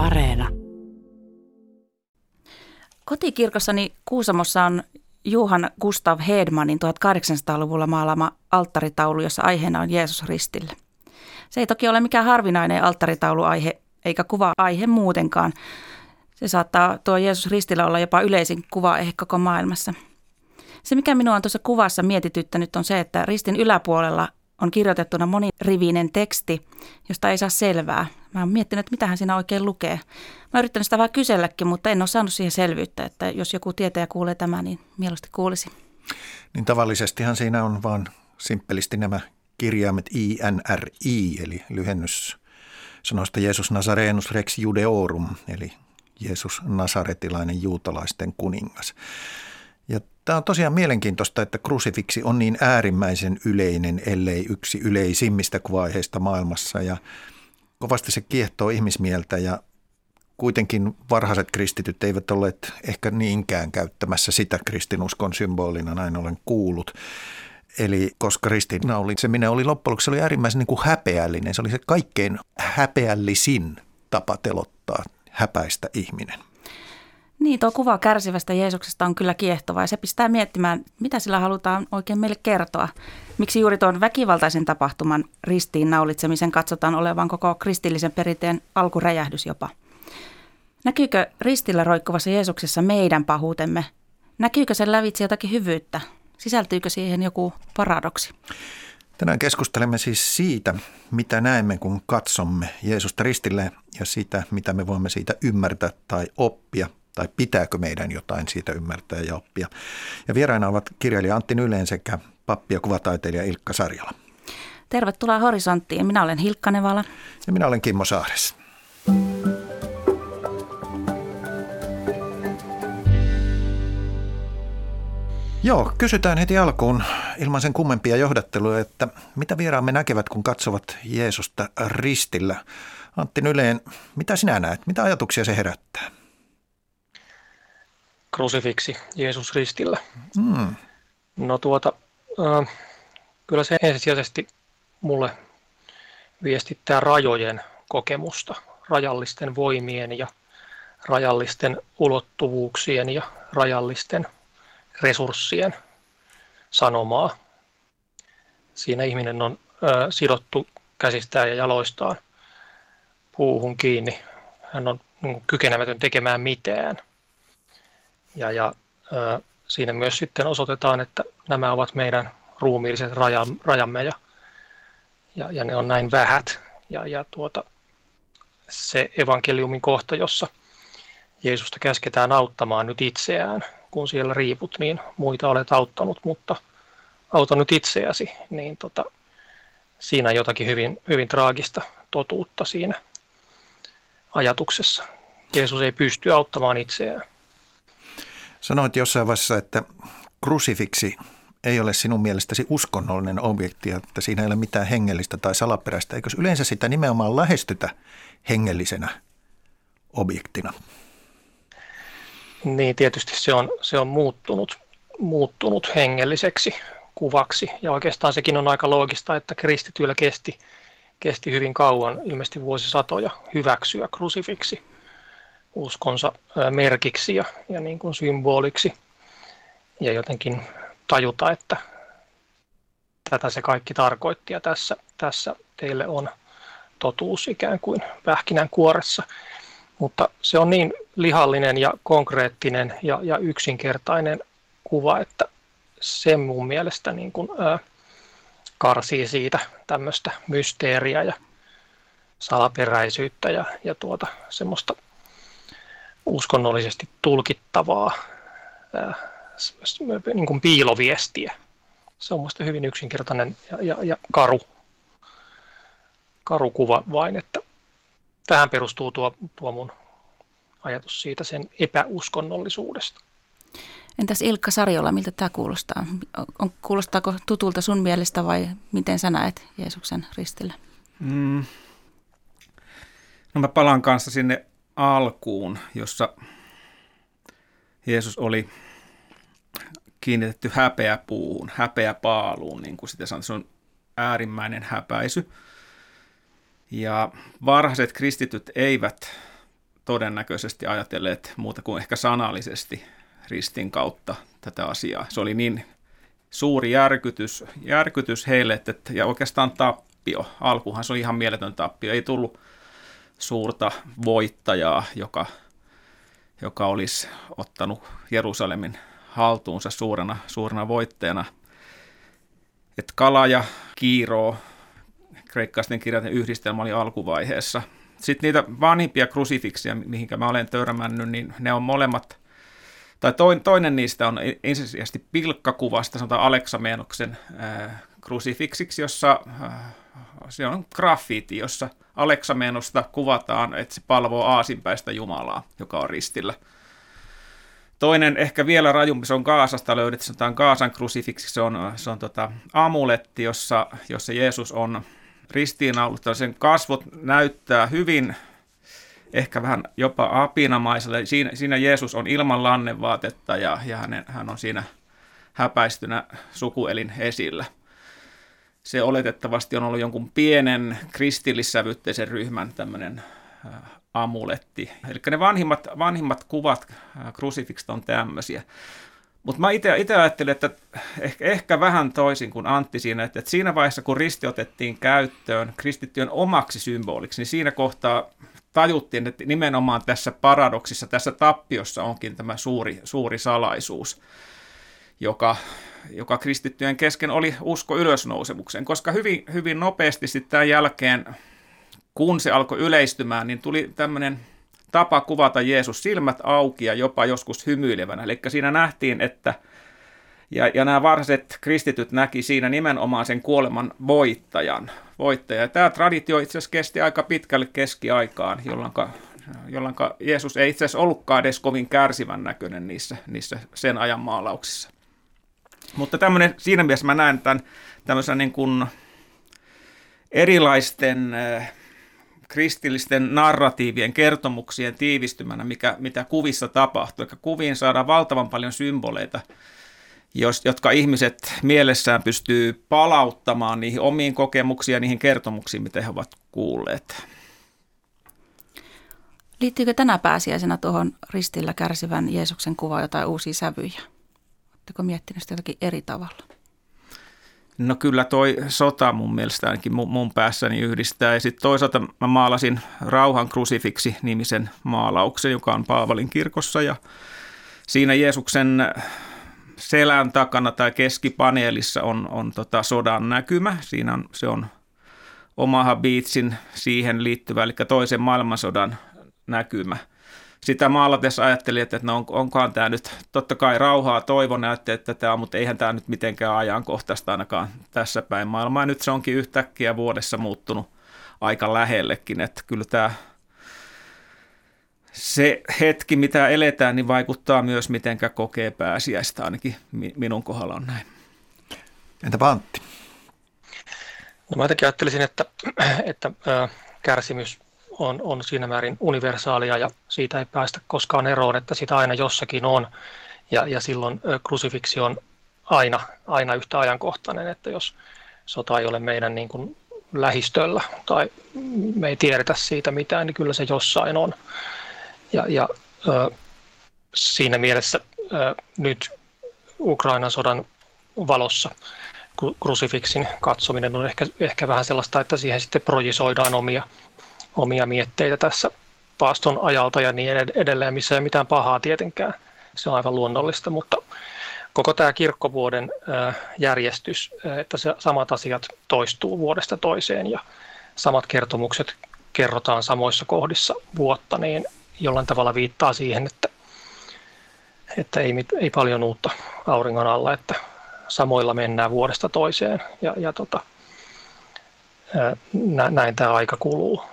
Areena. Kotikirkossani Kuusamossa on Juhan Gustav Hedmanin 1800-luvulla maalama alttaritaulu, jossa aiheena on Jeesus ristillä. Se ei toki ole mikään harvinainen alttaritauluaihe, eikä kuva-aihe muutenkaan. Se saattaa tuo Jeesus ristillä olla jopa yleisin kuva ehkä koko maailmassa. Se, mikä minua on tuossa kuvassa mietityttänyt, on se, että ristin yläpuolella on kirjoitettuna monirivinen teksti, josta ei saa selvää. Mä oon miettinyt, että mitähän siinä oikein lukee. Mä oon yrittänyt sitä vähän kyselläkin, mutta en ole saanut siihen selvyyttä, että jos joku tietäjä kuulee tämä, niin mieluusti kuulisi. Niin tavallisestihan siinä on vaan simppelisti nämä kirjaimet INRI, eli lyhennys sanoista Jeesus Nazarenus Rex Judeorum, eli Jeesus Nasaretilainen juutalaisten kuningas. Ja tämä on tosiaan mielenkiintoista, että krusifiksi on niin äärimmäisen yleinen, ellei yksi yleisimmistä kuvaiheista maailmassa. Ja kovasti se kiehtoo ihmismieltä ja kuitenkin varhaiset kristityt eivät olleet ehkä niinkään käyttämässä sitä kristinuskon symbolina, näin olen kuullut. Eli koska ristiinnauli, se minä oli loppujen lopuksi, se oli äärimmäisen niin kuin häpeällinen. Se oli se kaikkein häpeällisin tapa telottaa häpäistä ihminen. Niin, tuo kuva kärsivästä Jeesuksesta on kyllä kiehtova ja se pistää miettimään, mitä sillä halutaan oikein meille kertoa. Miksi juuri tuon väkivaltaisen tapahtuman ristiin naulitsemisen katsotaan olevan koko kristillisen perinteen alkuräjähdys jopa. Näkyykö ristillä roikkuvassa Jeesuksessa meidän pahuutemme? Näkyykö sen lävitse jotakin hyvyyttä? Sisältyykö siihen joku paradoksi? Tänään keskustelemme siis siitä, mitä näemme, kun katsomme Jeesusta ristille ja sitä, mitä me voimme siitä ymmärtää tai oppia – tai pitääkö meidän jotain siitä ymmärtää ja oppia. Ja vieraina ovat kirjailija Antti Nyleen sekä pappi ja kuvataiteilija Ilkka Sarjala. Tervetuloa Horisonttiin. Minä olen Hilkka Nevala. Ja minä olen Kimmo Saares. Joo, kysytään heti alkuun ilman sen kummempia johdatteluja, että mitä vieraamme näkevät, kun katsovat Jeesusta ristillä. Antti Nyleen, mitä sinä näet? Mitä ajatuksia se herättää? Krusifiksi Jeesus ristillä. Mm. No tuota, äh, kyllä se ensisijaisesti mulle viestittää rajojen kokemusta, rajallisten voimien ja rajallisten ulottuvuuksien ja rajallisten resurssien sanomaa. Siinä ihminen on äh, sidottu käsistään ja jaloistaan puuhun kiinni. Hän on niin kykenemätön tekemään mitään – ja, ja ö, siinä myös sitten osoitetaan, että nämä ovat meidän ruumiilliset rajamme ja, ja, ja ne on näin vähät. Ja, ja tuota, se evankeliumin kohta, jossa Jeesusta käsketään auttamaan nyt itseään, kun siellä riiput, niin muita olet auttanut, mutta auta nyt itseäsi, niin tota, siinä on jotakin hyvin, hyvin traagista totuutta siinä ajatuksessa. Jeesus ei pysty auttamaan itseään. Sanoit jossain vaiheessa, että krusifiksi ei ole sinun mielestäsi uskonnollinen objekti, että siinä ei ole mitään hengellistä tai salaperäistä. Eikö yleensä sitä nimenomaan lähestytä hengellisenä objektina? Niin, tietysti se on, se on muuttunut, muuttunut hengelliseksi kuvaksi. Ja oikeastaan sekin on aika loogista, että kristityillä kesti, kesti hyvin kauan, ilmeisesti vuosisatoja, hyväksyä krusifiksi uskonsa merkiksi ja, ja niin kuin symboliksi ja jotenkin tajuta, että tätä se kaikki tarkoitti ja tässä, tässä teille on totuus ikään kuin pähkinän kuoressa. Mutta se on niin lihallinen ja konkreettinen ja, ja yksinkertainen kuva, että se mun mielestä niin kuin, ää, karsii siitä tämmöistä mysteeriä ja salaperäisyyttä ja, ja tuota, semmoista uskonnollisesti tulkittavaa niin kuin piiloviestiä. Se on minusta hyvin yksinkertainen ja, ja, ja karu, karu kuva vain, että tähän perustuu tuo, tuo mun ajatus siitä sen epäuskonnollisuudesta. Entäs Ilkka Sarjola, miltä tämä kuulostaa? On, kuulostaako tutulta sun mielestä vai miten sä näet Jeesuksen ristillä? Mm. No mä palaan kanssa sinne alkuun, jossa Jeesus oli kiinnitetty häpeäpuuhun, häpeäpaaluun, niin kuin sitä sanoo. Se on äärimmäinen häpäisy. Ja varhaiset kristityt eivät todennäköisesti ajatelleet muuta kuin ehkä sanallisesti ristin kautta tätä asiaa. Se oli niin suuri järkytys, järkytys heille, että, ja oikeastaan tappio. Alkuhan se oli ihan mieletön tappio. Ei tullut suurta voittajaa, joka, joka olisi ottanut Jerusalemin haltuunsa suurena, suurena voittajana. Et kala ja kiiro, kreikkaisten kirjaten yhdistelmä oli alkuvaiheessa. Sitten niitä vanhimpia krusifiksia, mihinkä mä olen törmännyt, niin ne on molemmat, tai toinen niistä on ensisijaisesti pilkkakuvasta, sanotaan Aleksamenoksen äh, krusifiksiksi, jossa äh, se on graffiti, jossa Aleksamenusta kuvataan, että se palvoo aasinpäistä Jumalaa, joka on ristillä. Toinen ehkä vielä rajumpi, se on Kaasasta löydetty, sanotaan Kaasan krusifiksi, se on, se on tota, amuletti, jossa, jossa Jeesus on ristiinnaulittu. Sen kasvot näyttää hyvin, ehkä vähän jopa apinamaiselle. Siinä, siinä Jeesus on ilman lannevaatetta ja, ja hänen, hän on siinä häpäistynä sukuelin esillä – se oletettavasti on ollut jonkun pienen kristillissävytteisen ryhmän tämmöinen äh, amuletti. Eli ne vanhimmat, vanhimmat kuvat äh, krusifiksta on tämmöisiä. Mutta mä itse ajattelin, että ehkä, ehkä vähän toisin kuin Antti siinä, että, että siinä vaiheessa kun risti otettiin käyttöön kristittyjen omaksi symboliksi, niin siinä kohtaa tajuttiin, että nimenomaan tässä paradoksissa, tässä tappiossa onkin tämä suuri, suuri salaisuus, joka joka kristittyjen kesken oli usko ylösnousemukseen, koska hyvin, hyvin nopeasti sitten tämän jälkeen, kun se alkoi yleistymään, niin tuli tämmöinen tapa kuvata Jeesus silmät auki ja jopa joskus hymyilevänä. Eli siinä nähtiin, että ja, ja nämä varhaiset kristityt näki siinä nimenomaan sen kuoleman voittajan. voittaja. Ja tämä traditio itse asiassa kesti aika pitkälle keskiaikaan, jolloin, jolloin Jeesus ei itse asiassa ollutkaan edes kovin kärsivän näköinen niissä, niissä sen ajan maalauksissa. Mutta tämmöinen, siinä mielessä mä näen tämän tämmöisen niin kuin erilaisten äh, kristillisten narratiivien, kertomuksien tiivistymänä, mikä, mitä kuvissa tapahtuu. Eli kuviin saadaan valtavan paljon symboleita, jos, jotka ihmiset mielessään pystyy palauttamaan niihin omiin kokemuksiin ja niihin kertomuksiin, mitä he ovat kuulleet. Liittyykö tänä pääsiäisenä tuohon ristillä kärsivän Jeesuksen kuvaan jotain uusia sävyjä? Oletteko miettinyt sitä jotakin eri tavalla? No kyllä toi sota mun mielestä ainakin mun päässäni yhdistää. Ja sitten toisaalta mä maalasin Rauhan krusifiksi nimisen maalauksen, joka on Paavalin kirkossa. Ja siinä Jeesuksen selän takana tai keskipaneelissa on, on tota sodan näkymä. Siinä on, se on Omaha Beatsin siihen liittyvä, eli toisen maailmansodan näkymä – sitä maalatessa ajattelin, että no on, onkohan tämä nyt, totta kai rauhaa toivon, että, että tämä on, mutta eihän tämä nyt mitenkään ajankohtaista ainakaan tässä päin maailmaa. Nyt se onkin yhtäkkiä vuodessa muuttunut aika lähellekin, että kyllä tämä se hetki, mitä eletään, niin vaikuttaa myös, mitenkä kokee pääsiäistä, ainakin minun kohdalla on näin. Entä Antti? No mä jotenkin ajattelisin, että, että äh, kärsimys on, on siinä määrin universaalia ja siitä ei päästä koskaan eroon, että sitä aina jossakin on. Ja, ja silloin krusifiksi on aina, aina yhtä ajankohtainen, että jos sota ei ole meidän niin kuin lähistöllä tai me ei tiedetä siitä mitään, niin kyllä se jossain on. Ja, ja ö, siinä mielessä ö, nyt Ukrainan sodan valossa krusifiksin katsominen on ehkä, ehkä vähän sellaista, että siihen sitten projisoidaan omia omia mietteitä tässä paaston ajalta ja niin edelleen, missä ei mitään pahaa tietenkään. Se on aivan luonnollista, mutta koko tämä kirkkovuoden järjestys, että se samat asiat toistuu vuodesta toiseen ja samat kertomukset kerrotaan samoissa kohdissa vuotta, niin jollain tavalla viittaa siihen, että, että ei, ei paljon uutta auringon alla, että samoilla mennään vuodesta toiseen ja, ja tota, näin tämä aika kuluu.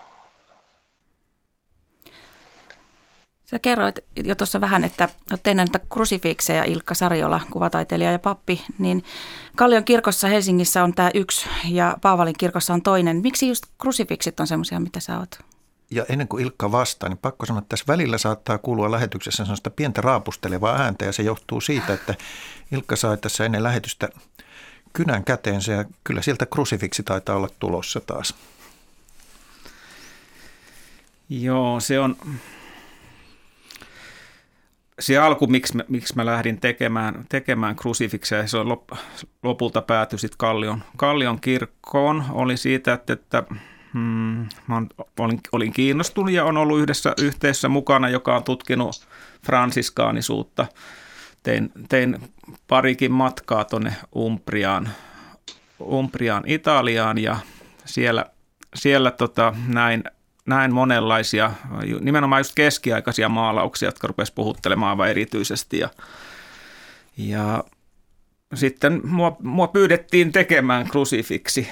Sä kerroit jo tuossa vähän, että olette näitä krusifikseja Ilkka Sarjola, kuvataiteilija ja pappi, niin Kallion kirkossa Helsingissä on tämä yksi ja Paavalin kirkossa on toinen. Miksi just krusifiksit on semmoisia, mitä sä oot? Ja ennen kuin Ilkka vastaa, niin pakko sanoa, että tässä välillä saattaa kuulua lähetyksessä sellaista pientä raapustelevaa ääntä ja se johtuu siitä, että Ilkka sai tässä ennen lähetystä kynän käteensä ja kyllä sieltä krusifiksi taitaa olla tulossa taas. Joo, se on, se alku, miksi mä, miksi mä lähdin tekemään, tekemään krusifikseja, se lop, lopulta päätyi sitten Kallion, Kallion kirkkoon, oli siitä, että, että hmm, mä olin, olin kiinnostunut ja on ollut yhdessä yhteisössä mukana, joka on tutkinut fransiskaanisuutta. Tein, tein parikin matkaa tuonne Umbriaan, Umbriaan Italiaan ja siellä, siellä tota, näin näin monenlaisia, nimenomaan just keskiaikaisia maalauksia, jotka rupesivat puhuttelemaan aivan erityisesti. Ja, ja sitten mua, mua pyydettiin tekemään krusifiksi,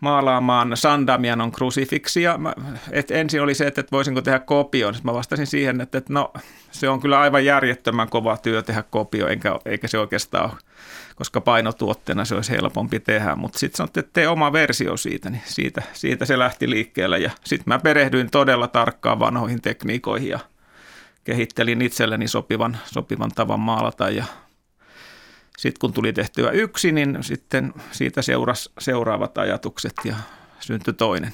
maalaamaan San Damianon krusifiksi. Ja mä, et ensin oli se, että, että voisinko tehdä kopion. Sitten mä vastasin siihen, että, että no, se on kyllä aivan järjettömän kova työ tehdä kopio, enkä, eikä se oikeastaan ole koska painotuotteena se olisi helpompi tehdä. Mutta sitten sanottiin, että tee oma versio siitä, niin siitä, siitä se lähti liikkeelle. Ja sitten mä perehdyin todella tarkkaan vanhoihin tekniikoihin ja kehittelin itselleni sopivan, sopivan tavan maalata ja sitten kun tuli tehtyä yksi, niin sitten siitä seurasi seuraavat ajatukset ja syntyi toinen.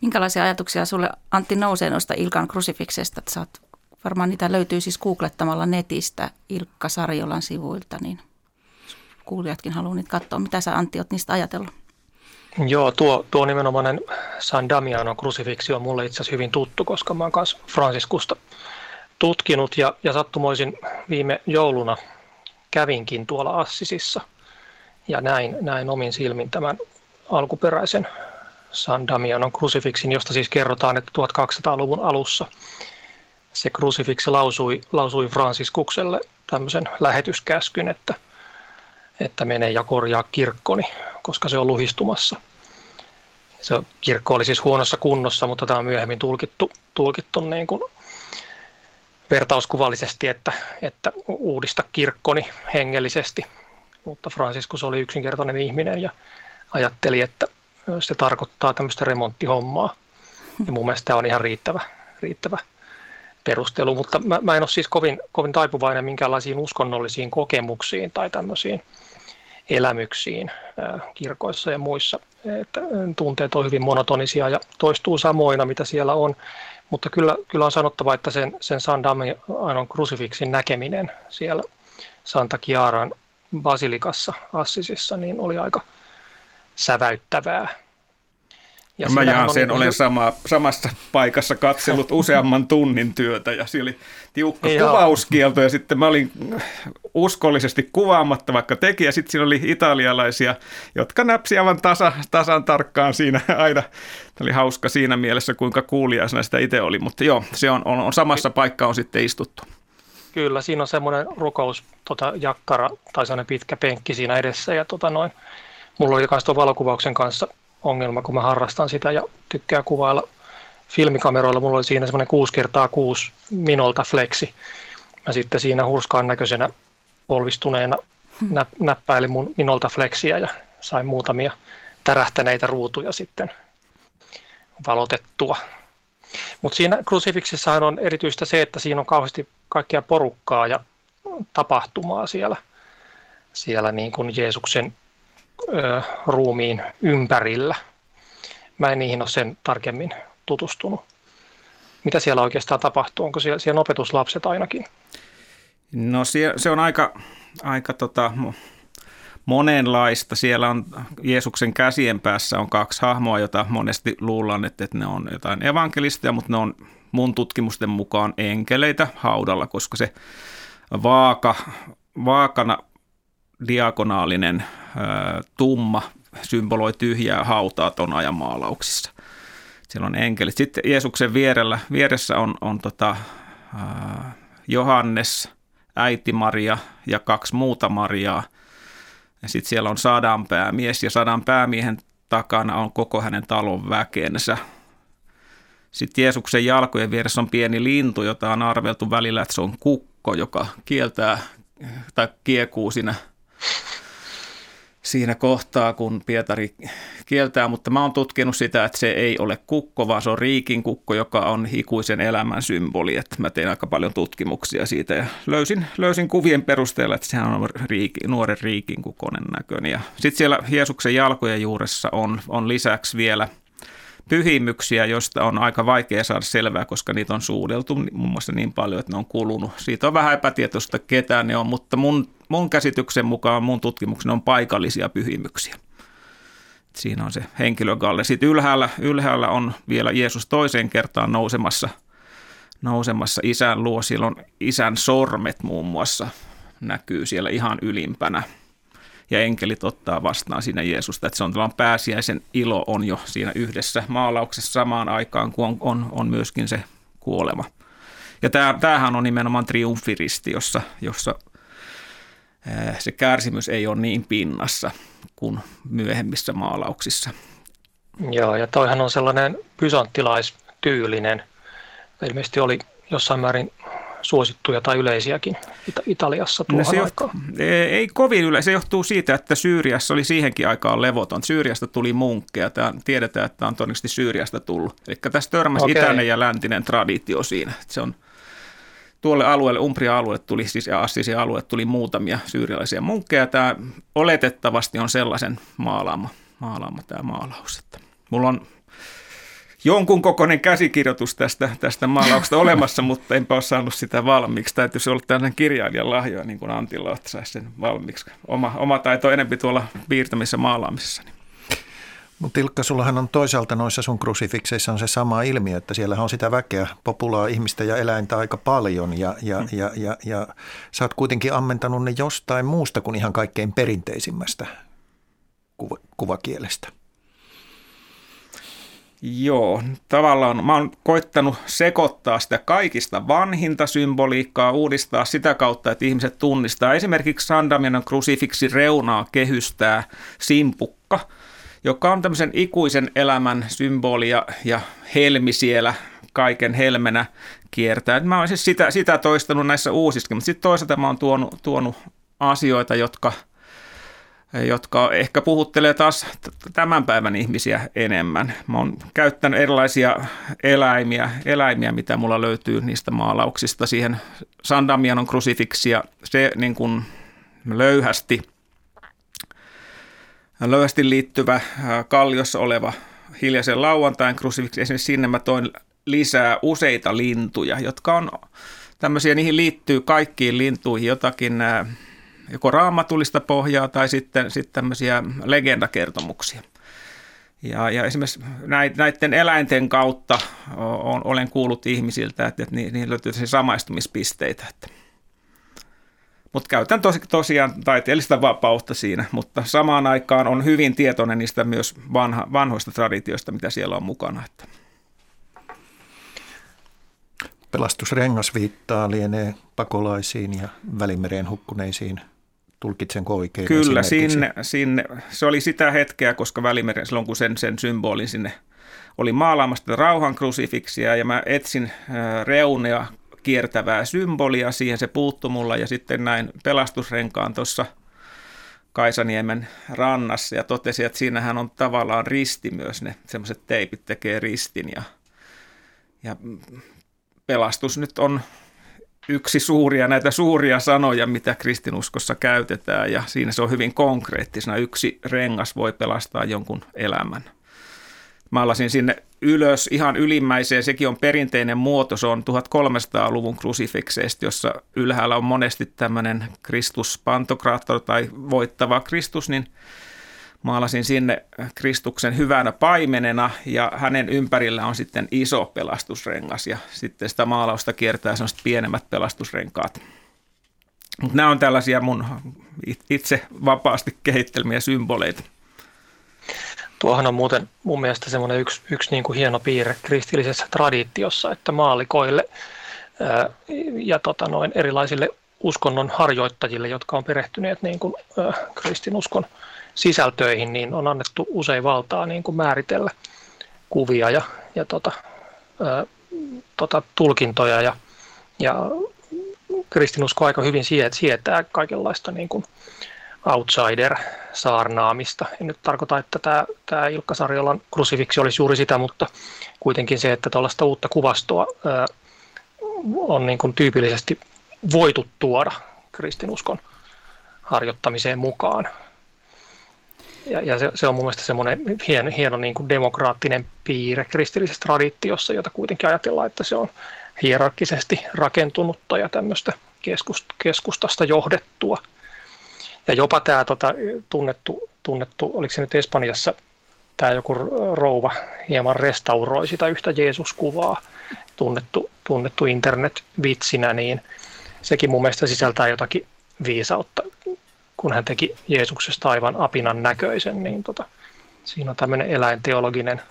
Minkälaisia ajatuksia sulle Antti nousee noista Ilkan krusifiksesta, että sä oot varmaan niitä löytyy siis googlettamalla netistä Ilkka Sarjolan sivuilta, niin kuulijatkin haluaa niitä katsoa. Mitä sä Antti oot niistä ajatellut? Joo, tuo, tuo nimenomainen San Damiano krusifiksi on mulle itse asiassa hyvin tuttu, koska mä oon kanssa Franciskusta tutkinut ja, ja sattumoisin viime jouluna kävinkin tuolla Assisissa ja näin, näin omin silmin tämän alkuperäisen San Damianon krusifiksin, josta siis kerrotaan, että 1200-luvun alussa – se krusifiksi lausui, lausui Franciskukselle tämmöisen lähetyskäskyn, että, että mene ja korjaa kirkkoni, koska se on luhistumassa. Se kirkko oli siis huonossa kunnossa, mutta tämä on myöhemmin tulkittu, tulkittu niin kuin vertauskuvallisesti, että, että uudista kirkkoni hengellisesti. Mutta Franciscus oli yksinkertainen ihminen ja ajatteli, että se tarkoittaa tämmöistä remonttihommaa. Ja mun mielestä tämä on ihan riittävä, riittävä perustelu, mutta mä, mä en ole siis kovin, kovin taipuvainen minkäänlaisiin uskonnollisiin kokemuksiin tai tämmöisiin elämyksiin kirkoissa ja muissa. Että tunteet on hyvin monotonisia ja toistuu samoina, mitä siellä on. Mutta kyllä, kyllä on sanottava, että sen, sen San Damianon krusifiksin näkeminen siellä Santa Chiaran basilikassa Assisissa niin oli aika säväyttävää ja mä jaan sen, olen sama, samassa paikassa katsellut useamman tunnin työtä ja siellä oli tiukka Joo. kuvauskielto ja sitten mä olin uskollisesti kuvaamatta vaikka teki ja sitten siinä oli italialaisia, jotka näpsi aivan tasa, tasan tarkkaan siinä aina. Tämä oli hauska siinä mielessä, kuinka kuulijaisena sitä itse oli, mutta joo, se on, on, on samassa paikka on sitten istuttu. Kyllä, siinä on semmoinen rukous, tota, jakkara tai sellainen pitkä penkki siinä edessä ja tota noin. Mulla oli myös tuon valokuvauksen kanssa ongelma, kun mä harrastan sitä ja tykkään kuvailla filmikameroilla. Mulla oli siinä semmoinen 6 kertaa 6 minolta flexi. Mä sitten siinä hurskaan näköisenä polvistuneena hmm. nä- näppäilin mun minolta flexiä ja sain muutamia tärähtäneitä ruutuja sitten valotettua. Mutta siinä krusifiksissahan on erityistä se, että siinä on kauheasti kaikkia porukkaa ja tapahtumaa siellä, siellä niin kuin Jeesuksen ö, ruumiin ympärillä. Mä en niihin ole sen tarkemmin tutustunut. Mitä siellä oikeastaan tapahtuu? Onko siellä, siellä opetuslapset ainakin? No se, se on aika, aika tota, monenlaista. Siellä on Jeesuksen käsien päässä on kaksi hahmoa, jota monesti luullaan, että, että ne on jotain evankelisteja, mutta ne on mun tutkimusten mukaan enkeleitä haudalla, koska se vaaka, vaakana diagonaalinen tumma symboloi tyhjää hautaa ton ajan maalauksissa. Siellä on enkelit. Sitten Jeesuksen vierellä, vieressä on, on tota, Johannes, äiti Maria ja kaksi muuta Mariaa. Ja sitten siellä on sadan päämies ja sadan päämiehen takana on koko hänen talon väkensä. Sitten Jeesuksen jalkojen vieressä on pieni lintu, jota on arveltu välillä, että se on kukko, joka kieltää tai kiekuu siinä siinä kohtaa, kun Pietari kieltää, mutta mä oon tutkinut sitä, että se ei ole kukko, vaan se on riikin kukko, joka on ikuisen elämän symboli. Että mä tein aika paljon tutkimuksia siitä ja löysin, löysin kuvien perusteella, että sehän on riiki, nuoren riikin kukonen näköinen. Sitten siellä Jeesuksen jalkojen juuressa on, on lisäksi vielä pyhimyksiä, joista on aika vaikea saada selvää, koska niitä on suudeltu muun muassa niin paljon, että ne on kulunut. Siitä on vähän epätietoista, ketään ne on, mutta mun, mun käsityksen mukaan, mun tutkimuksen on paikallisia pyhimyksiä. Siinä on se henkilögalle. Sitten ylhäällä, ylhäällä on vielä Jeesus toiseen kertaan nousemassa, nousemassa isän luo. Silloin isän sormet muun muassa näkyy siellä ihan ylimpänä – ja enkelit ottaa vastaan siinä Jeesusta. Että se on tällainen pääsiäisen ilo on jo siinä yhdessä maalauksessa samaan aikaan, kun on, on, on myöskin se kuolema. Ja tämä, tämähän on nimenomaan triumfiristi, jossa, jossa se kärsimys ei ole niin pinnassa kuin myöhemmissä maalauksissa. Joo, ja toihan on sellainen bysanttilaistyylinen, ilmeisesti oli jossain määrin suosittuja tai yleisiäkin Italiassa tuohon no se aikaan? Ei kovin yleisiä. Se johtuu siitä, että Syyriassa oli siihenkin aikaan levoton. Syyriasta tuli munkkeja. Tämä tiedetään, että tämä on todennäköisesti Syyriasta tullut. Eli tässä törmäsi okay. itäinen ja läntinen traditio siinä. Se on tuolle alueelle, Umbria-alueelle tuli, siis ja Assisi alueelle tuli muutamia syyrialaisia munkkeja. Tämä oletettavasti on sellaisen maalaama, maalaama tämä maalaus. Että mulla on jonkun kokoinen käsikirjoitus tästä, tästä maalauksesta olemassa, mutta enpä ole saanut sitä valmiiksi. Täytyisi olla tällainen kirjailijan lahjoja, niin kuin Antilla, että saisi sen valmiiksi. Oma, oma taito on enempi tuolla piirtämisessä maalaamisessa. Niin. Mutta Ilkka, sullahan on toisaalta noissa sun krusifikseissa on se sama ilmiö, että siellä on sitä väkeä, populaa ihmistä ja eläintä aika paljon ja, ja, mm. ja, ja, ja sä oot kuitenkin ammentanut ne jostain muusta kuin ihan kaikkein perinteisimmästä kuva, kuvakielestä. Joo, tavallaan mä oon koittanut sekoittaa sitä kaikista vanhinta symboliikkaa, uudistaa sitä kautta, että ihmiset tunnistaa. Esimerkiksi Sandamianon krusifiksi reunaa kehystää simpukka, joka on tämmöisen ikuisen elämän symboli ja, ja helmi siellä kaiken helmenä kiertää. Mä oon siis sitä, sitä toistanut näissä uusissa, mutta sitten toisaalta mä oon tuonut, tuonut asioita, jotka – jotka ehkä puhuttelee taas tämän päivän ihmisiä enemmän. Mä oon käyttänyt erilaisia eläimiä, eläimiä, mitä mulla löytyy niistä maalauksista siihen Sandamianon krusifiksi se niin kuin löyhästi, löyhästi liittyvä äh, kalliossa oleva hiljaisen lauantain krusifiksi. Esimerkiksi sinne mä toin lisää useita lintuja, jotka on tämmöisiä, niihin liittyy kaikkiin lintuihin jotakin äh, joko raamatullista pohjaa tai sitten, sitten tämmöisiä legendakertomuksia. Ja, ja esimerkiksi näiden eläinten kautta olen kuullut ihmisiltä, että, että niihin löytyy samaistumispisteitä. Mutta käytän tos, tosiaan taiteellista vapautta siinä, mutta samaan aikaan on hyvin tietoinen niistä myös vanha, vanhoista traditioista, mitä siellä on mukana. Että. Pelastusrengas viittaa lienee pakolaisiin ja välimereen hukkuneisiin Tulkitsenko oikein? Kyllä, sinne, sinne, se oli sitä hetkeä, koska Välimeren, silloin kun sen, sen symbolin sinne oli maalaamasta rauhan krusifiksia ja mä etsin reunea kiertävää symbolia, siihen se puuttu mulla ja sitten näin pelastusrenkaan tuossa Kaisaniemen rannassa ja totesi, että siinähän on tavallaan risti myös, ne semmoiset teipit tekee ristin ja, ja pelastus nyt on yksi suuria näitä suuria sanoja, mitä kristinuskossa käytetään ja siinä se on hyvin konkreettisena. Yksi rengas voi pelastaa jonkun elämän. Maalasin sinne ylös ihan ylimmäiseen, sekin on perinteinen muoto, se on 1300-luvun krusifikseista, jossa ylhäällä on monesti tämmöinen Kristus pantokraattor tai voittava Kristus, niin – maalasin sinne Kristuksen hyvänä paimenena ja hänen ympärillä on sitten iso pelastusrengas ja sitten sitä maalausta kiertää sellaiset pienemmät pelastusrenkaat. Mutta nämä on tällaisia mun itse vapaasti kehittelmiä symboleita. Tuohan on muuten mun mielestä semmoinen yksi, yksi niin kuin hieno piirre kristillisessä traditiossa, että maalikoille ää, ja tota noin, erilaisille uskonnon harjoittajille, jotka on perehtyneet niin kuin, ää, kristinuskon sisältöihin, niin on annettu usein valtaa niin kuin määritellä kuvia ja, ja tota, ää, tota, tulkintoja ja, ja kristinusko aika hyvin sietää kaikenlaista niin kuin outsider-saarnaamista. En nyt tarkoita, että tämä, tämä Ilkka Sarjolan krusifiksi olisi juuri sitä, mutta kuitenkin se, että tällaista uutta kuvastoa ää, on niin kuin tyypillisesti voitu tuoda kristinuskon harjoittamiseen mukaan. Ja, ja se, se on mun mielestä semmoinen hieno, hieno niin kuin demokraattinen piirre kristillisessä traditiossa, jota kuitenkin ajatellaan, että se on hierarkkisesti rakentunutta ja tämmöistä keskustasta johdettua. Ja jopa tämä tota, tunnettu, tunnettu, oliko se nyt Espanjassa, tämä joku rouva hieman restauroi sitä yhtä Jeesus-kuvaa, tunnettu, tunnettu internet-vitsinä, niin sekin mun mielestä sisältää jotakin viisautta, kun hän teki Jeesuksesta aivan apinan näköisen, niin tota, siinä on tämmöinen eläinteologinen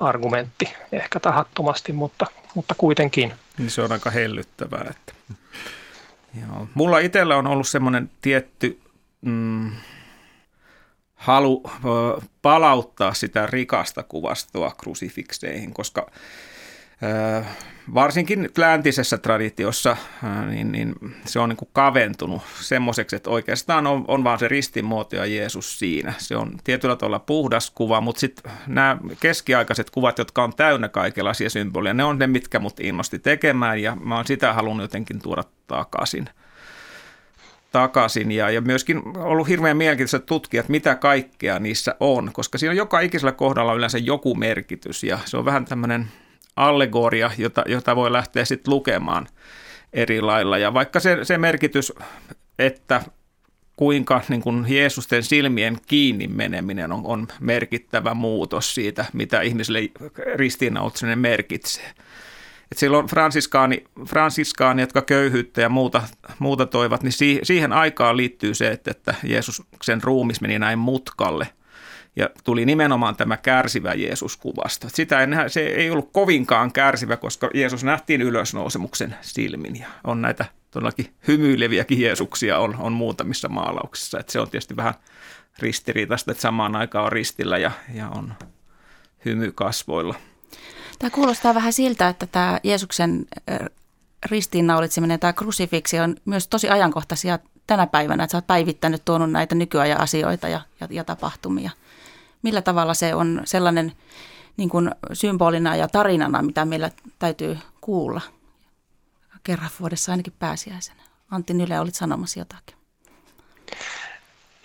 argumentti, ehkä tahattomasti, mutta, mutta kuitenkin. Niin se on aika hellyttävää. Että. Joo. Mulla itsellä on ollut semmoinen tietty mm, halu palauttaa sitä rikasta kuvastoa krusifikseihin, koska varsinkin läntisessä traditiossa niin, niin se on niin kuin kaventunut semmoiseksi, että oikeastaan on, on vaan se ristimuoto ja Jeesus siinä. Se on tietyllä tavalla puhdas kuva, mutta sitten nämä keskiaikaiset kuvat, jotka on täynnä kaikenlaisia symboleja, ne on ne, mitkä mut innosti tekemään ja mä oon sitä halunnut jotenkin tuoda takaisin takaisin ja, ja myöskin ollut hirveän mielenkiintoista tutkia, että mitä kaikkea niissä on, koska siinä on joka ikisellä kohdalla yleensä joku merkitys ja se on vähän tämmöinen allegoria, jota, jota voi lähteä sitten lukemaan eri lailla. Ja vaikka se, se merkitys, että kuinka niin kuin Jeesusten silmien kiinni meneminen on, on merkittävä muutos siitä, mitä ihmisille ristiinnauttaminen merkitsee. Et silloin fransiskaani, fransiskaani, jotka köyhyyttä ja muuta, muuta toivat, niin siihen aikaan liittyy se, että, että Jeesuksen ruumis meni näin mutkalle – ja tuli nimenomaan tämä kärsivä Jeesus kuvasta. Sitä en, se ei ollut kovinkaan kärsivä, koska Jeesus nähtiin ylösnousemuksen silmin ja on näitä todellakin hymyileviäkin Jeesuksia on, on muutamissa maalauksissa. Että se on tietysti vähän ristiriitaista, että samaan aikaan on ristillä ja, ja on hymy kasvoilla. Tämä kuulostaa vähän siltä, että tämä Jeesuksen ristiinnaulitseminen, tämä krusifiksi on myös tosi ajankohtaisia tänä päivänä, että sä oot päivittänyt tuonut näitä nykyajan asioita ja, ja, ja tapahtumia – millä tavalla se on sellainen niin kuin symbolina ja tarinana, mitä meillä täytyy kuulla kerran vuodessa ainakin pääsiäisenä. Antti Nyle, olit sanomassa jotakin.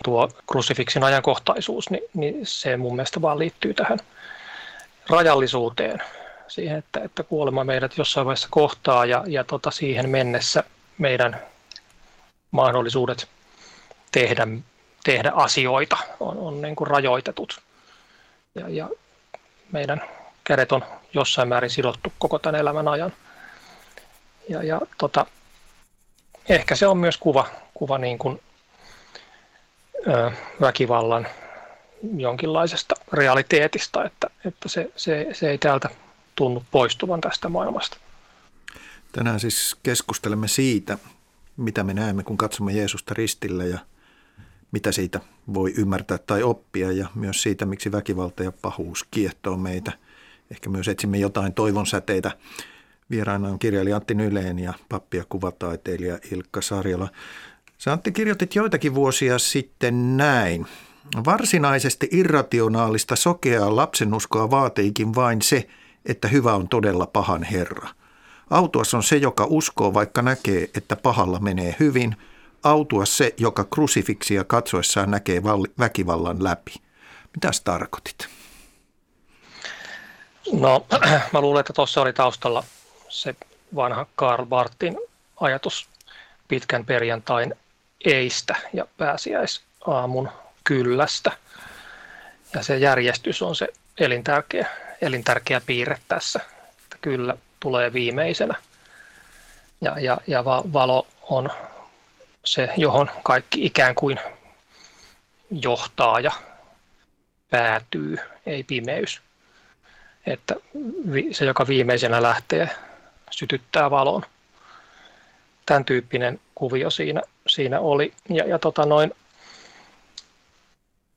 Tuo krusifiksin ajankohtaisuus, niin, niin se mun mielestä vaan liittyy tähän rajallisuuteen, siihen, että, että kuolema meidät jossain vaiheessa kohtaa ja, ja tota, siihen mennessä meidän mahdollisuudet tehdä, tehdä asioita on, on niin kuin rajoitetut ja, ja meidän kädet on jossain määrin sidottu koko tämän elämän ajan. Ja, ja tota, ehkä se on myös kuva, kuva niin kuin, ö, väkivallan jonkinlaisesta realiteetista, että, että se, se, se ei täältä tunnu poistuvan tästä maailmasta. Tänään siis keskustelemme siitä, mitä me näemme, kun katsomme Jeesusta ristillä ja mitä siitä voi ymmärtää tai oppia ja myös siitä, miksi väkivalta ja pahuus kiehtoo meitä. Ehkä myös etsimme jotain toivon säteitä. Vieraana on kirjailija Antti Nyleen ja pappi ja kuvataiteilija Ilkka Sarjala. Sä Antti kirjoitit joitakin vuosia sitten näin. Varsinaisesti irrationaalista sokeaa lapsenuskoa vaateikin vain se, että hyvä on todella pahan herra. Autuas on se, joka uskoo, vaikka näkee, että pahalla menee hyvin – autua se, joka krusifiksia katsoessaan näkee väkivallan läpi. Mitäs tarkoitit? No, mä luulen, että tuossa oli taustalla se vanha Karl Bartin ajatus pitkän perjantain eistä ja pääsiäisaamun kyllästä. Ja se järjestys on se elintärkeä, elintärkeä piirre tässä, että kyllä tulee viimeisenä. Ja, ja, ja valo on se, johon kaikki ikään kuin johtaa ja päätyy, ei pimeys. Että se, joka viimeisenä lähtee, sytyttää valon. Tämän tyyppinen kuvio siinä, siinä oli. Ja, ja tota noin,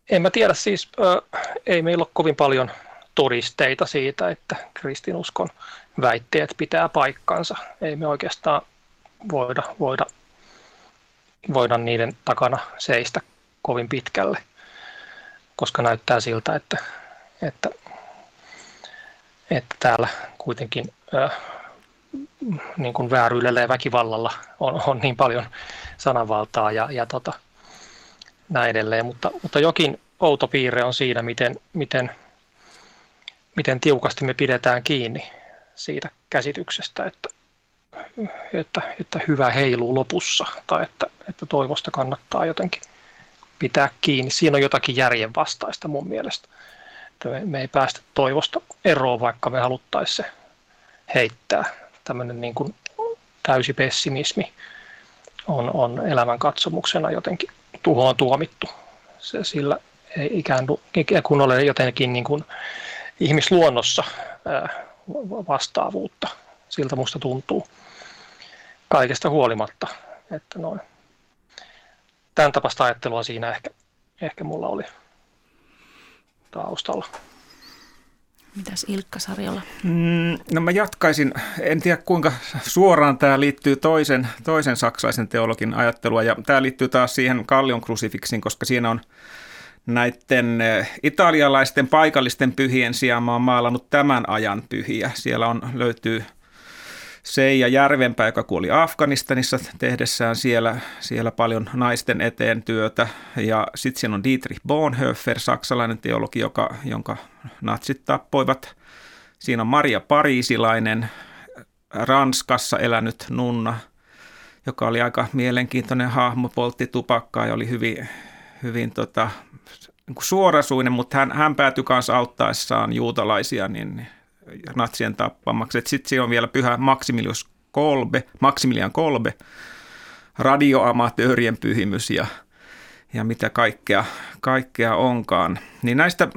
en mä tiedä siis, ö, ei meillä ole kovin paljon todisteita siitä, että kristinuskon väitteet pitää paikkansa. Ei me oikeastaan voida, voida voida niiden takana seistä kovin pitkälle, koska näyttää siltä, että, että, että täällä kuitenkin äh, niin kuin vääryydellä ja väkivallalla on, on niin paljon sananvaltaa ja, ja tota, näin edelleen, mutta, mutta jokin outo piirre on siinä, miten, miten, miten tiukasti me pidetään kiinni siitä käsityksestä, että, että, että hyvä heiluu lopussa tai että, että toivosta kannattaa jotenkin pitää kiinni. Siinä on jotakin järjenvastaista mun mielestä. Että me, me ei päästä toivosta eroon, vaikka me haluttaisiin se heittää. Tämmöinen niin kuin täysi pessimismi on, on elämän katsomuksena jotenkin tuhoon tuomittu. Se, sillä ei ikään, kuin ole jotenkin niin kuin ihmisluonnossa vastaavuutta. Siltä musta tuntuu kaikesta huolimatta. Että noin. Tämän tapasta ajattelua siinä ehkä, ehkä mulla oli taustalla. Mitäs Ilkka Sarjola? Mm, no mä jatkaisin, en tiedä kuinka suoraan tämä liittyy toisen, toisen saksaisen teologin ajattelua, ja tämä liittyy taas siihen Kallion krusifiksin, koska siinä on näiden eh, italialaisten paikallisten pyhien sijaan mä oon maalannut tämän ajan pyhiä. Siellä on, löytyy Seija Järvenpää, joka kuoli Afganistanissa tehdessään siellä, siellä paljon naisten eteen työtä. Ja sitten siinä on Dietrich Bonhoeffer, saksalainen teologi, joka, jonka natsit tappoivat. Siinä on Maria Pariisilainen, Ranskassa elänyt nunna, joka oli aika mielenkiintoinen hahmo, poltti tupakkaa ja oli hyvin, hyvin tota, niin suorasuinen, mutta hän, hän päätyi kanssa auttaessaan juutalaisia niin natsien tappamaksi. Sitten siinä on vielä pyhä Maximilius Kolbe, Maximilian Kolbe, radioamatöörien pyhimys ja, ja mitä kaikkea, kaikkea onkaan. Niin näistä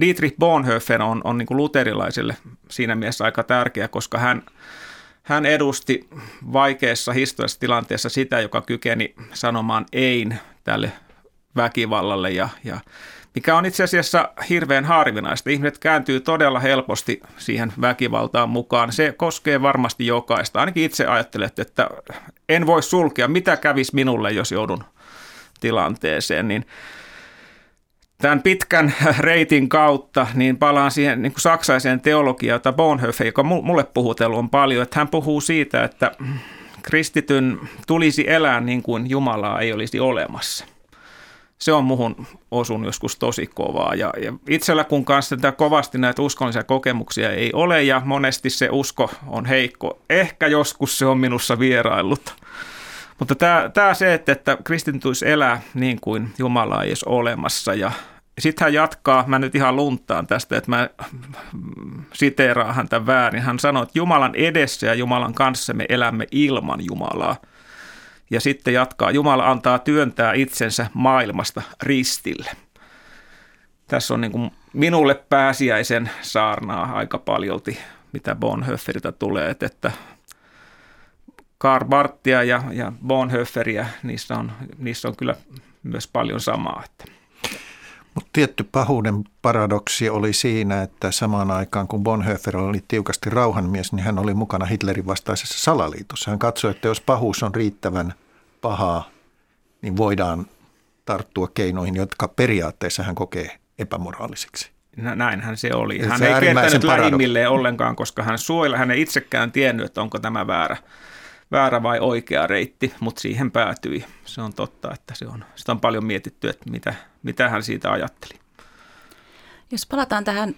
Dietrich Bonhoeffer on, on niin kuin luterilaisille siinä mielessä aika tärkeä, koska hän, hän edusti vaikeassa historiallisessa tilanteessa sitä, joka kykeni sanomaan ei tälle väkivallalle ja, ja mikä on itse asiassa hirveän harvinaista. Ihmiset kääntyy todella helposti siihen väkivaltaan mukaan. Se koskee varmasti jokaista. Ainakin itse ajattelet, että en voi sulkea, mitä kävisi minulle, jos joudun tilanteeseen. Niin tämän pitkän reitin kautta niin palaan siihen niin kuin saksaiseen teologiaan, jota Bonhoeffer, joka mulle puhutellut on paljon, että hän puhuu siitä, että kristityn tulisi elää niin kuin Jumalaa ei olisi olemassa – se on muhun osun joskus tosi kovaa. Ja, ja itsellä kun kanssa tätä kovasti näitä uskollisia kokemuksia ei ole ja monesti se usko on heikko. Ehkä joskus se on minussa vieraillut. Mutta tämä, tämä se, että, että kristinuus elää niin kuin Jumala ei edes olemassa ja sitten hän jatkaa, mä nyt ihan luntaan tästä, että mä siteeraan häntä väärin. Hän sanoi, että Jumalan edessä ja Jumalan kanssa me elämme ilman Jumalaa. Ja sitten jatkaa, Jumala antaa työntää itsensä maailmasta ristille. Tässä on niin kuin minulle pääsiäisen saarnaa aika paljolti, mitä Bonhoefferilta tulee, että, Karl Barttia ja, ja niissä on, niissä on kyllä myös paljon samaa. Että. Mutta tietty pahuuden paradoksi oli siinä, että samaan aikaan kun Bonhoeffer oli tiukasti rauhanmies, niin hän oli mukana Hitlerin vastaisessa salaliitossa. Hän katsoi, että jos pahuus on riittävän pahaa, niin voidaan tarttua keinoihin, jotka periaatteessa hän kokee epämoraaliseksi. Näinhän se oli. Hän se ei kiertänyt lähimmilleen ollenkaan, koska hän suojella, hän ei itsekään tiennyt, että onko tämä väärä, väärä vai oikea reitti, mutta siihen päätyi. Se on totta, että se on, sitä on paljon mietitty, että mitä, mitä hän siitä ajatteli. Jos palataan tähän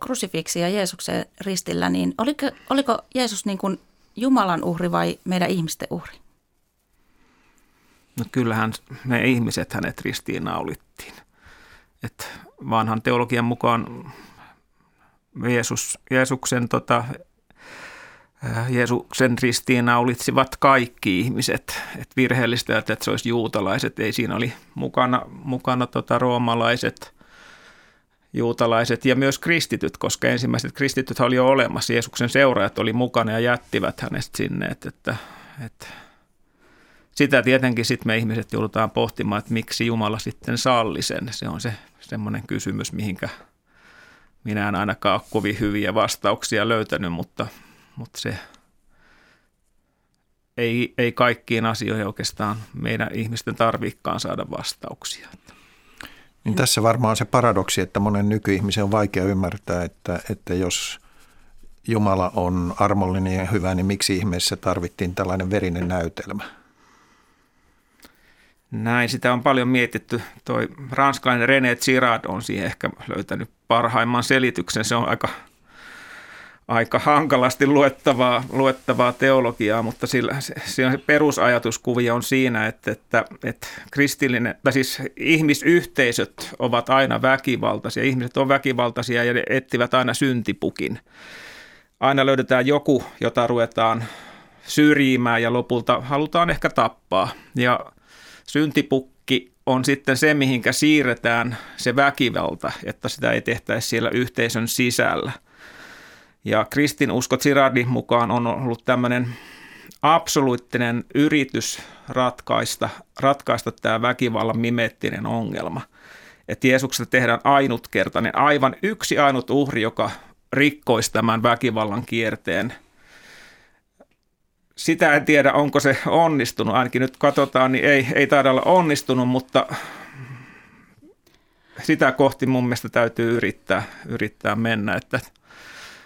krusifiksiin ja Jeesuksen ristillä, niin oliko, oliko Jeesus niin kuin Jumalan uhri vai meidän ihmisten uhri? No kyllähän me ihmiset hänet ristiinnaulittiin. Et vanhan teologian mukaan Jeesus, Jeesuksen, tota, äh, Jeesuksen ristiinnaulitsivat kaikki ihmiset. Et virheellistä, että se olisi juutalaiset. Ei siinä oli mukana, mukana tota, roomalaiset, juutalaiset ja myös kristityt, koska ensimmäiset kristityt oli jo olemassa. Jeesuksen seuraajat oli mukana ja jättivät hänestä sinne. Että, että, että sitä tietenkin sitten me ihmiset joudutaan pohtimaan, että miksi Jumala sitten salli sen. Se on se semmoinen kysymys, mihinkä minä en ainakaan ole kovin hyviä vastauksia löytänyt, mutta, mutta se ei, ei kaikkiin asioihin oikeastaan meidän ihmisten tarvikkaan saada vastauksia. Niin tässä varmaan se paradoksi, että monen nykyihmisen on vaikea ymmärtää, että, että jos Jumala on armollinen ja hyvä, niin miksi ihmeessä tarvittiin tällainen verinen näytelmä? Näin, sitä on paljon mietitty. Toi ranskalainen René Girard on siihen ehkä löytänyt parhaimman selityksen. Se on aika, aika hankalasti luettavaa, luettavaa teologiaa, mutta sillä, se, se perusajatuskuvi on siinä, että, että, että kristillinen, tai siis ihmisyhteisöt ovat aina väkivaltaisia. Ihmiset on väkivaltaisia ja ne etsivät aina syntipukin. Aina löydetään joku, jota ruvetaan syrjimään ja lopulta halutaan ehkä tappaa. Ja syntipukki on sitten se, mihinkä siirretään se väkivalta, että sitä ei tehtäisi siellä yhteisön sisällä. Ja kristinusko Girardin mukaan on ollut tämmöinen absoluuttinen yritys ratkaista, ratkaista tämä väkivallan mimettinen ongelma. Että Jeesuksesta tehdään ainutkertainen, aivan yksi ainut uhri, joka rikkoisi tämän väkivallan kierteen – sitä en tiedä, onko se onnistunut. Ainakin nyt katsotaan, niin ei, ei taida olla onnistunut, mutta sitä kohti mun mielestä täytyy yrittää, yrittää mennä. Että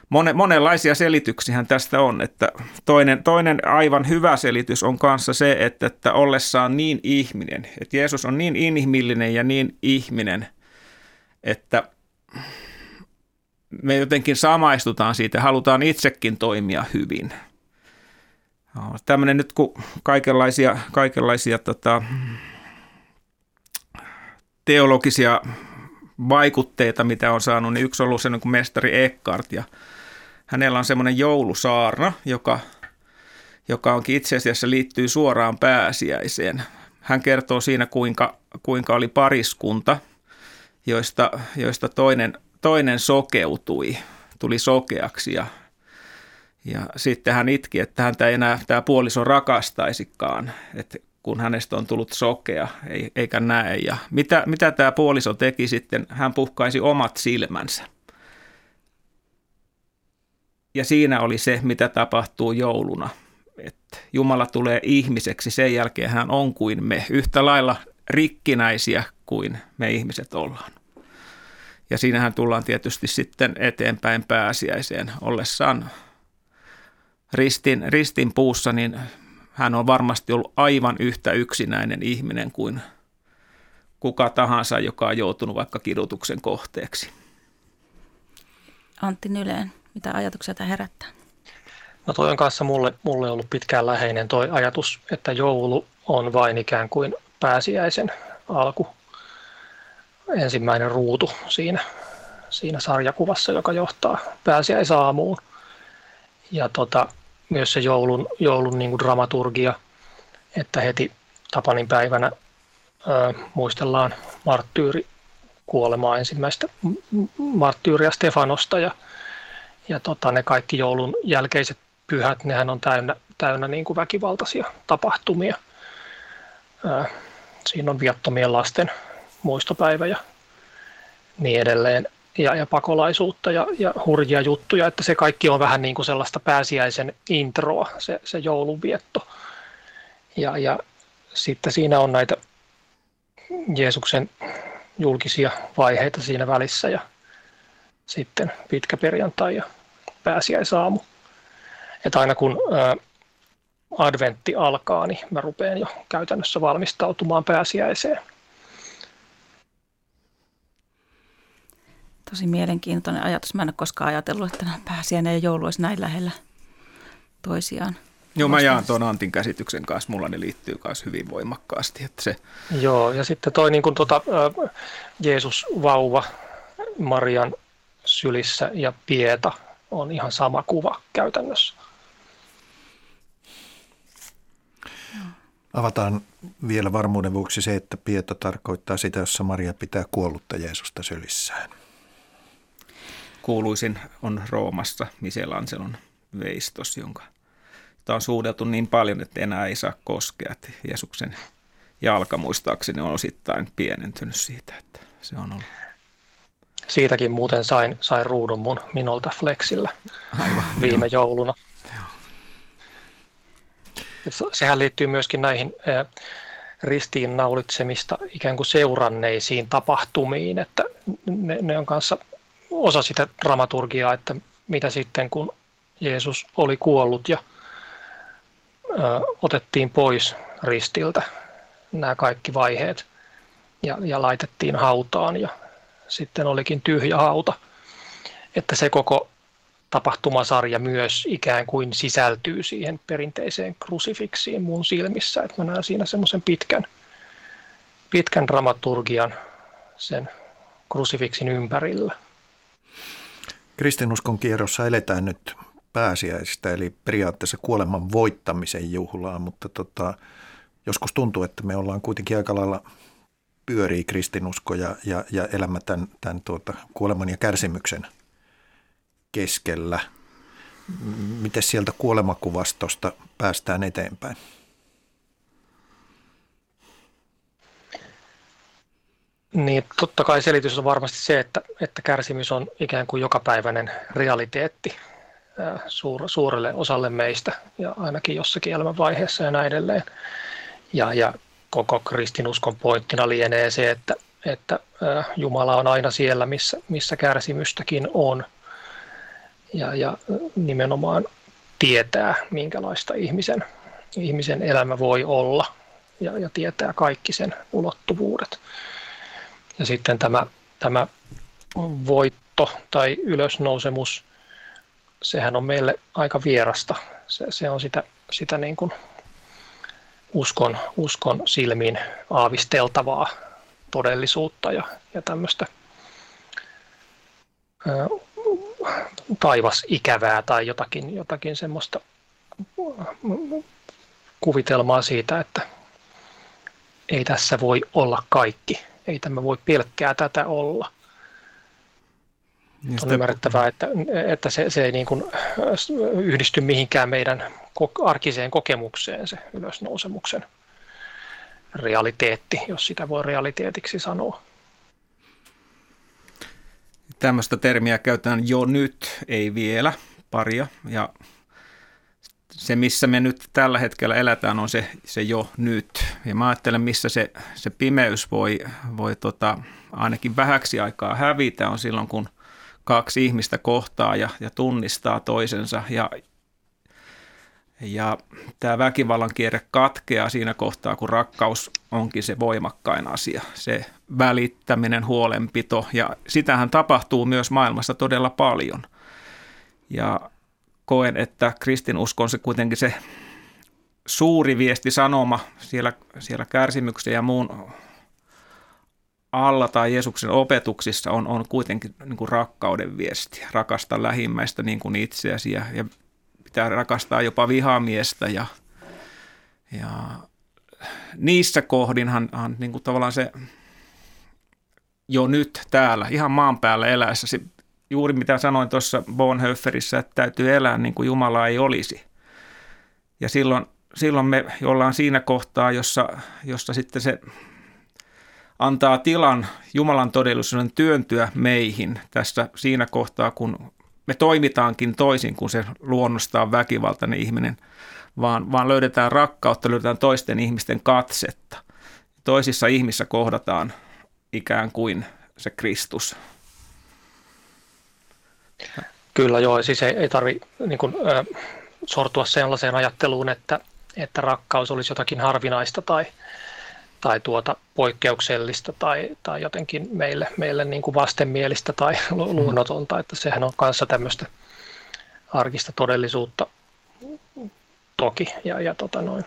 monen, monenlaisia selityksiä tästä on. Että toinen, toinen aivan hyvä selitys on kanssa se, että, että ollessaan niin ihminen, että Jeesus on niin inhimillinen ja niin ihminen, että me jotenkin samaistutaan siitä, halutaan itsekin toimia hyvin – tämmöinen nyt kun kaikenlaisia, kaikenlaisia tota, teologisia vaikutteita, mitä on saanut, niin yksi on ollut se niin kuin mestari Eckhart ja hänellä on semmoinen joulusaarna, joka, joka onkin itse asiassa liittyy suoraan pääsiäiseen. Hän kertoo siinä, kuinka, kuinka oli pariskunta, joista, joista toinen, toinen sokeutui, tuli sokeaksi ja ja sitten hän itki, että häntä ei enää tämä puoliso rakastaisikaan, että kun hänestä on tullut sokea eikä näe. Ja mitä, mitä tämä puoliso teki sitten? Hän puhkaisi omat silmänsä. Ja siinä oli se, mitä tapahtuu jouluna. Että Jumala tulee ihmiseksi, sen jälkeen hän on kuin me, yhtä lailla rikkinäisiä kuin me ihmiset ollaan. Ja siinähän tullaan tietysti sitten eteenpäin pääsiäiseen ollessaan ristin, ristin puussa, niin hän on varmasti ollut aivan yhtä yksinäinen ihminen kuin kuka tahansa, joka on joutunut vaikka kidutuksen kohteeksi. Antti Nyleen, mitä ajatuksia tämä herättää? No toi on kanssa mulle, mulle ollut pitkään läheinen toi ajatus, että joulu on vain ikään kuin pääsiäisen alku. Ensimmäinen ruutu siinä, siinä sarjakuvassa, joka johtaa pääsiäisaamuun. Ja tota, myös se joulun, joulun niin kuin dramaturgia, että heti Tapanin päivänä ö, muistellaan marttyyri kuolemaa ensimmäistä marttyyriä Stefanosta ja, ja tota, ne kaikki joulun jälkeiset pyhät, nehän on täynnä, täynnä niin kuin väkivaltaisia tapahtumia. Ö, siinä on viattomien lasten muistopäivä ja niin edelleen ja, ja pakolaisuutta ja, ja hurjia juttuja, että se kaikki on vähän niin kuin sellaista pääsiäisen introa, se, se joulunvietto. Ja, ja sitten siinä on näitä Jeesuksen julkisia vaiheita siinä välissä ja sitten pitkä perjantai ja pääsiäisaamu. Että aina kun ää, adventti alkaa, niin mä rupean jo käytännössä valmistautumaan pääsiäiseen – Tosi mielenkiintoinen ajatus. Mä en ole koskaan ajatellut, että pääsiäinen ja joulu olisi näin lähellä toisiaan. Joo, mä jaan tuon Antin käsityksen kanssa. Mulla ne liittyy myös hyvin voimakkaasti. Että se... Joo, ja sitten toi niin kuin tuota, Jeesus vauva Marian sylissä ja Pieta on ihan sama kuva käytännössä. Avataan vielä varmuuden vuoksi se, että Pieta tarkoittaa sitä, jossa Maria pitää kuollutta Jeesusta sylissään kuuluisin on Roomassa Michelangelon veistos, jonka Tämä on suudeltu niin paljon, että enää ei saa koskea. Että Jeesuksen jalka muistaakseni on osittain pienentynyt siitä, että se on ollut. Siitäkin muuten sain, sain ruudun mun minolta Flexillä Aivan, viime joo. jouluna. Joo. Sehän liittyy myöskin näihin ristiin naulitsemista ikään kuin seuranneisiin tapahtumiin, että ne, ne on kanssa osa sitä dramaturgiaa, että mitä sitten kun Jeesus oli kuollut ja ö, otettiin pois ristiltä, nämä kaikki vaiheet ja, ja laitettiin hautaan ja sitten olikin tyhjä hauta. Että se koko tapahtumasarja myös ikään kuin sisältyy siihen perinteiseen krusifiksiin mun silmissä. Että mä näen siinä semmoisen pitkän, pitkän dramaturgian sen krusifiksin ympärillä. Kristinuskon kierrossa eletään nyt pääsiäistä, eli periaatteessa kuoleman voittamisen juhlaa, mutta tota, joskus tuntuu, että me ollaan kuitenkin aika lailla pyörii kristinusko ja, ja, ja elämä tämän, tämän tuota, kuoleman ja kärsimyksen keskellä. Miten sieltä kuolemakuvastosta päästään eteenpäin? Niin, totta kai selitys on varmasti se, että, että kärsimys on ikään kuin jokapäiväinen realiteetti suur, suurelle osalle meistä ja ainakin jossakin elämänvaiheessa ja näin edelleen. Ja, ja koko kristinuskon pointtina lienee se, että, että Jumala on aina siellä, missä, missä kärsimystäkin on. Ja, ja nimenomaan tietää, minkälaista ihmisen, ihmisen elämä voi olla ja, ja tietää kaikki sen ulottuvuudet. Ja sitten tämä, tämä voitto tai ylösnousemus, sehän on meille aika vierasta. Se, se on sitä, sitä niin kuin uskon, uskon silmin aavisteltavaa todellisuutta ja, ja tämmöistä ää, taivasikävää tai jotakin, jotakin semmoista kuvitelmaa siitä, että ei tässä voi olla kaikki ei tämä voi pelkkää tätä olla. Niin on ymmärrettävää, että, että se, se ei niin kuin yhdisty mihinkään meidän arkiseen kokemukseen, se ylösnousemuksen realiteetti, jos sitä voi realiteetiksi sanoa. Tämmöistä termiä käytetään jo nyt, ei vielä, paria. Ja se, missä me nyt tällä hetkellä eletään, on se, se jo nyt. Ja mä ajattelen, missä se, se pimeys voi, voi tota, ainakin vähäksi aikaa hävitä, on silloin, kun kaksi ihmistä kohtaa ja, ja tunnistaa toisensa. Ja, ja tämä väkivallan kierre katkeaa siinä kohtaa, kun rakkaus onkin se voimakkain asia, se välittäminen, huolenpito. Ja sitähän tapahtuu myös maailmassa todella paljon. Ja koen, että kristinusko on se kuitenkin se suuri viesti sanoma siellä, siellä kärsimyksen ja muun alla tai Jeesuksen opetuksissa on, on kuitenkin niin kuin rakkauden viesti. Rakasta lähimmäistä niin kuin itseäsi ja, ja pitää rakastaa jopa vihamiestä ja, ja niissä kohdinhan niin kuin tavallaan se jo nyt täällä, ihan maan päällä eläessä, se juuri mitä sanoin tuossa Bonhoefferissä, että täytyy elää niin kuin Jumala ei olisi. Ja silloin, silloin me ollaan siinä kohtaa, jossa, jossa sitten se antaa tilan Jumalan todellisuuden työntyä meihin tässä siinä kohtaa, kun me toimitaankin toisin kuin se luonnostaan väkivaltainen ihminen, vaan, vaan löydetään rakkautta, löydetään toisten ihmisten katsetta. Toisissa ihmissä kohdataan ikään kuin se Kristus. Kyllä joo, siis ei, ei tarvitse niin kuin, äh, sortua sellaiseen ajatteluun, että, että rakkaus olisi jotakin harvinaista tai, tai tuota poikkeuksellista tai, tai jotenkin meille, meille niin kuin vastenmielistä tai luonnotonta, että sehän on kanssa tämmöistä arkista todellisuutta toki. Ja, ja tota noin.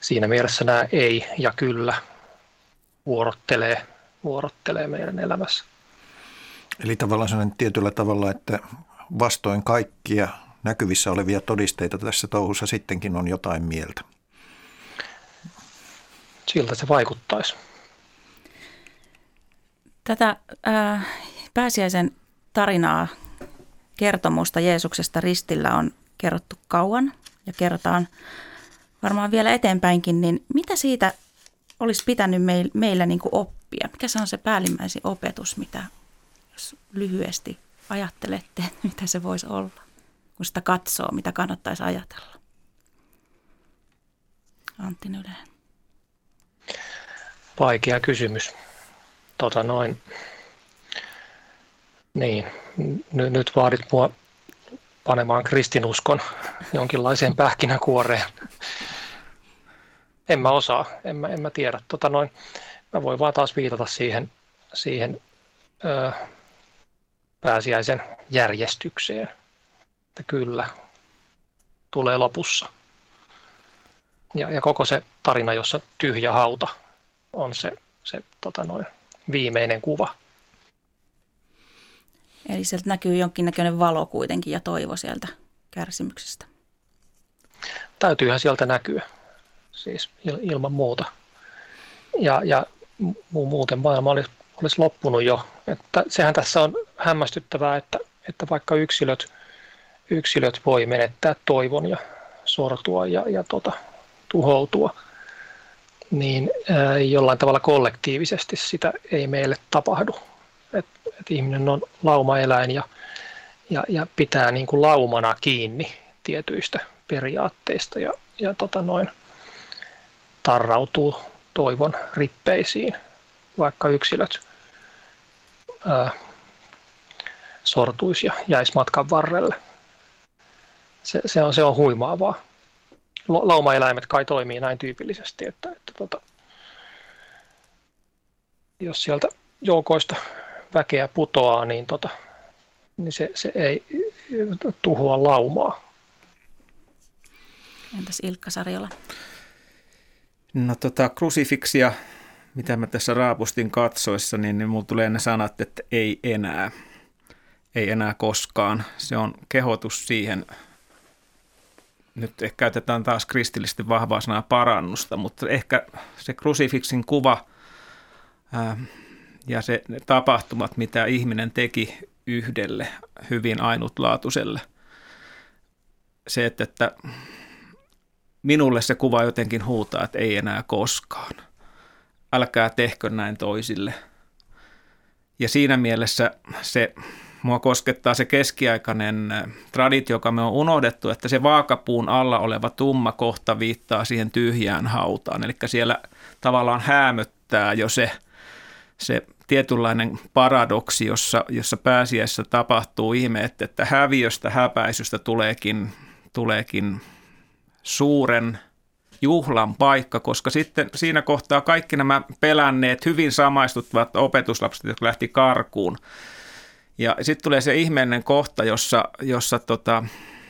Siinä mielessä nämä ei ja kyllä vuorottelee, vuorottelee meidän elämässä. Eli tavallaan sellainen tietyllä tavalla, että vastoin kaikkia näkyvissä olevia todisteita tässä touhussa sittenkin on jotain mieltä. Siltä se vaikuttaisi. Tätä äh, pääsiäisen tarinaa, kertomusta Jeesuksesta ristillä on kerrottu kauan ja kerrotaan varmaan vielä eteenpäinkin, niin mitä siitä olisi pitänyt meillä niin kuin oppia? Mikä se on se päällimmäisin opetus, mitä lyhyesti ajattelette, mitä se voisi olla, kun sitä katsoo, mitä kannattaisi ajatella? Antti Nyleen. Vaikea kysymys. Tota noin. Niin, N- nyt vaadit mua panemaan kristinuskon jonkinlaiseen pähkinäkuoreen. En mä osaa, en mä, en mä tiedä. Tota noin, mä voin vaan taas viitata siihen, siihen ö, pääsiäisen järjestykseen. Että kyllä, tulee lopussa. Ja, ja koko se tarina, jossa tyhjä hauta on se, se tota noin, viimeinen kuva. Eli sieltä näkyy jonkinnäköinen valo kuitenkin ja toivo sieltä kärsimyksestä. Täytyyhän sieltä näkyä, siis ilman muuta. Ja, ja muuten maailma olisi, olisi loppunut jo. Että sehän tässä on hämmästyttävää, että, että vaikka yksilöt, yksilöt voi menettää toivon ja sortua ja, ja tota, tuhoutua, niin ää, jollain tavalla kollektiivisesti sitä ei meille tapahdu. Et, et ihminen on laumaeläin ja, ja, ja pitää niin kuin laumana kiinni tietyistä periaatteista ja, ja tota noin, tarrautuu toivon rippeisiin, vaikka yksilöt ää, sortuisi ja jäisi matkan varrelle. Se, se, on, se on huimaavaa. Laumaeläimet kai toimii näin tyypillisesti, että, että tota, jos sieltä joukoista väkeä putoaa, niin, tota, niin se, se ei tuhoa laumaa. Entäs Ilkka Sarjola? No tota, krusifiksia, mitä mä tässä raapustin katsoessa, niin, niin mulla tulee ne sanat, että ei enää. Ei enää koskaan. Se on kehotus siihen, nyt ehkä käytetään taas kristillisesti vahvaa sanaa parannusta, mutta ehkä se krusifiksin kuva ää, ja se ne tapahtumat, mitä ihminen teki yhdelle hyvin ainutlaatuiselle. Se, että, että minulle se kuva jotenkin huutaa, että ei enää koskaan. Älkää tehkö näin toisille. Ja siinä mielessä se mua koskettaa se keskiaikainen traditio, joka me on unohdettu, että se vaakapuun alla oleva tumma kohta viittaa siihen tyhjään hautaan. Eli siellä tavallaan häämöttää jo se, se tietynlainen paradoksi, jossa, jossa pääsiässä tapahtuu ihme, että häviöstä, häpäisystä tuleekin, tuleekin suuren juhlan paikka, koska sitten siinä kohtaa kaikki nämä pelänneet, hyvin samaistuttavat opetuslapset, jotka lähti karkuun. Ja sitten tulee se ihmeellinen kohta, jossa, jossa tota,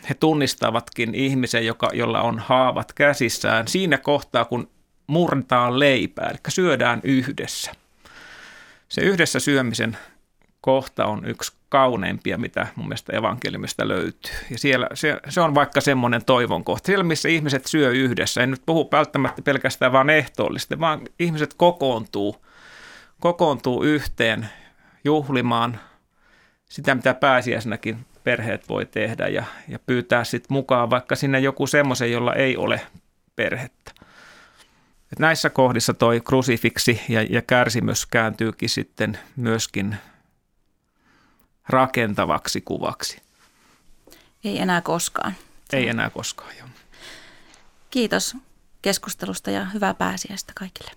he tunnistavatkin ihmisen, joka, jolla on haavat käsissään siinä kohtaa, kun murtaa leipää, eli syödään yhdessä. Se yhdessä syömisen kohta on yksi kauneimpia, mitä mun mielestä evankeliumista löytyy. Ja siellä se, se on vaikka semmoinen toivon kohta. Siellä, missä ihmiset syö yhdessä, en nyt puhu välttämättä pelkästään vaan ehtoollisesti, vaan ihmiset kokoontuu, kokoontuu yhteen juhlimaan sitä, mitä pääsiäisenäkin perheet voi tehdä ja, ja pyytää sitten mukaan vaikka sinne joku semmoisen, jolla ei ole perhettä. Et näissä kohdissa toi krusifiksi ja, ja kärsimys kääntyykin sitten myöskin rakentavaksi kuvaksi. Ei enää koskaan. Ei enää koskaan, joo. Kiitos keskustelusta ja hyvää pääsiäistä kaikille.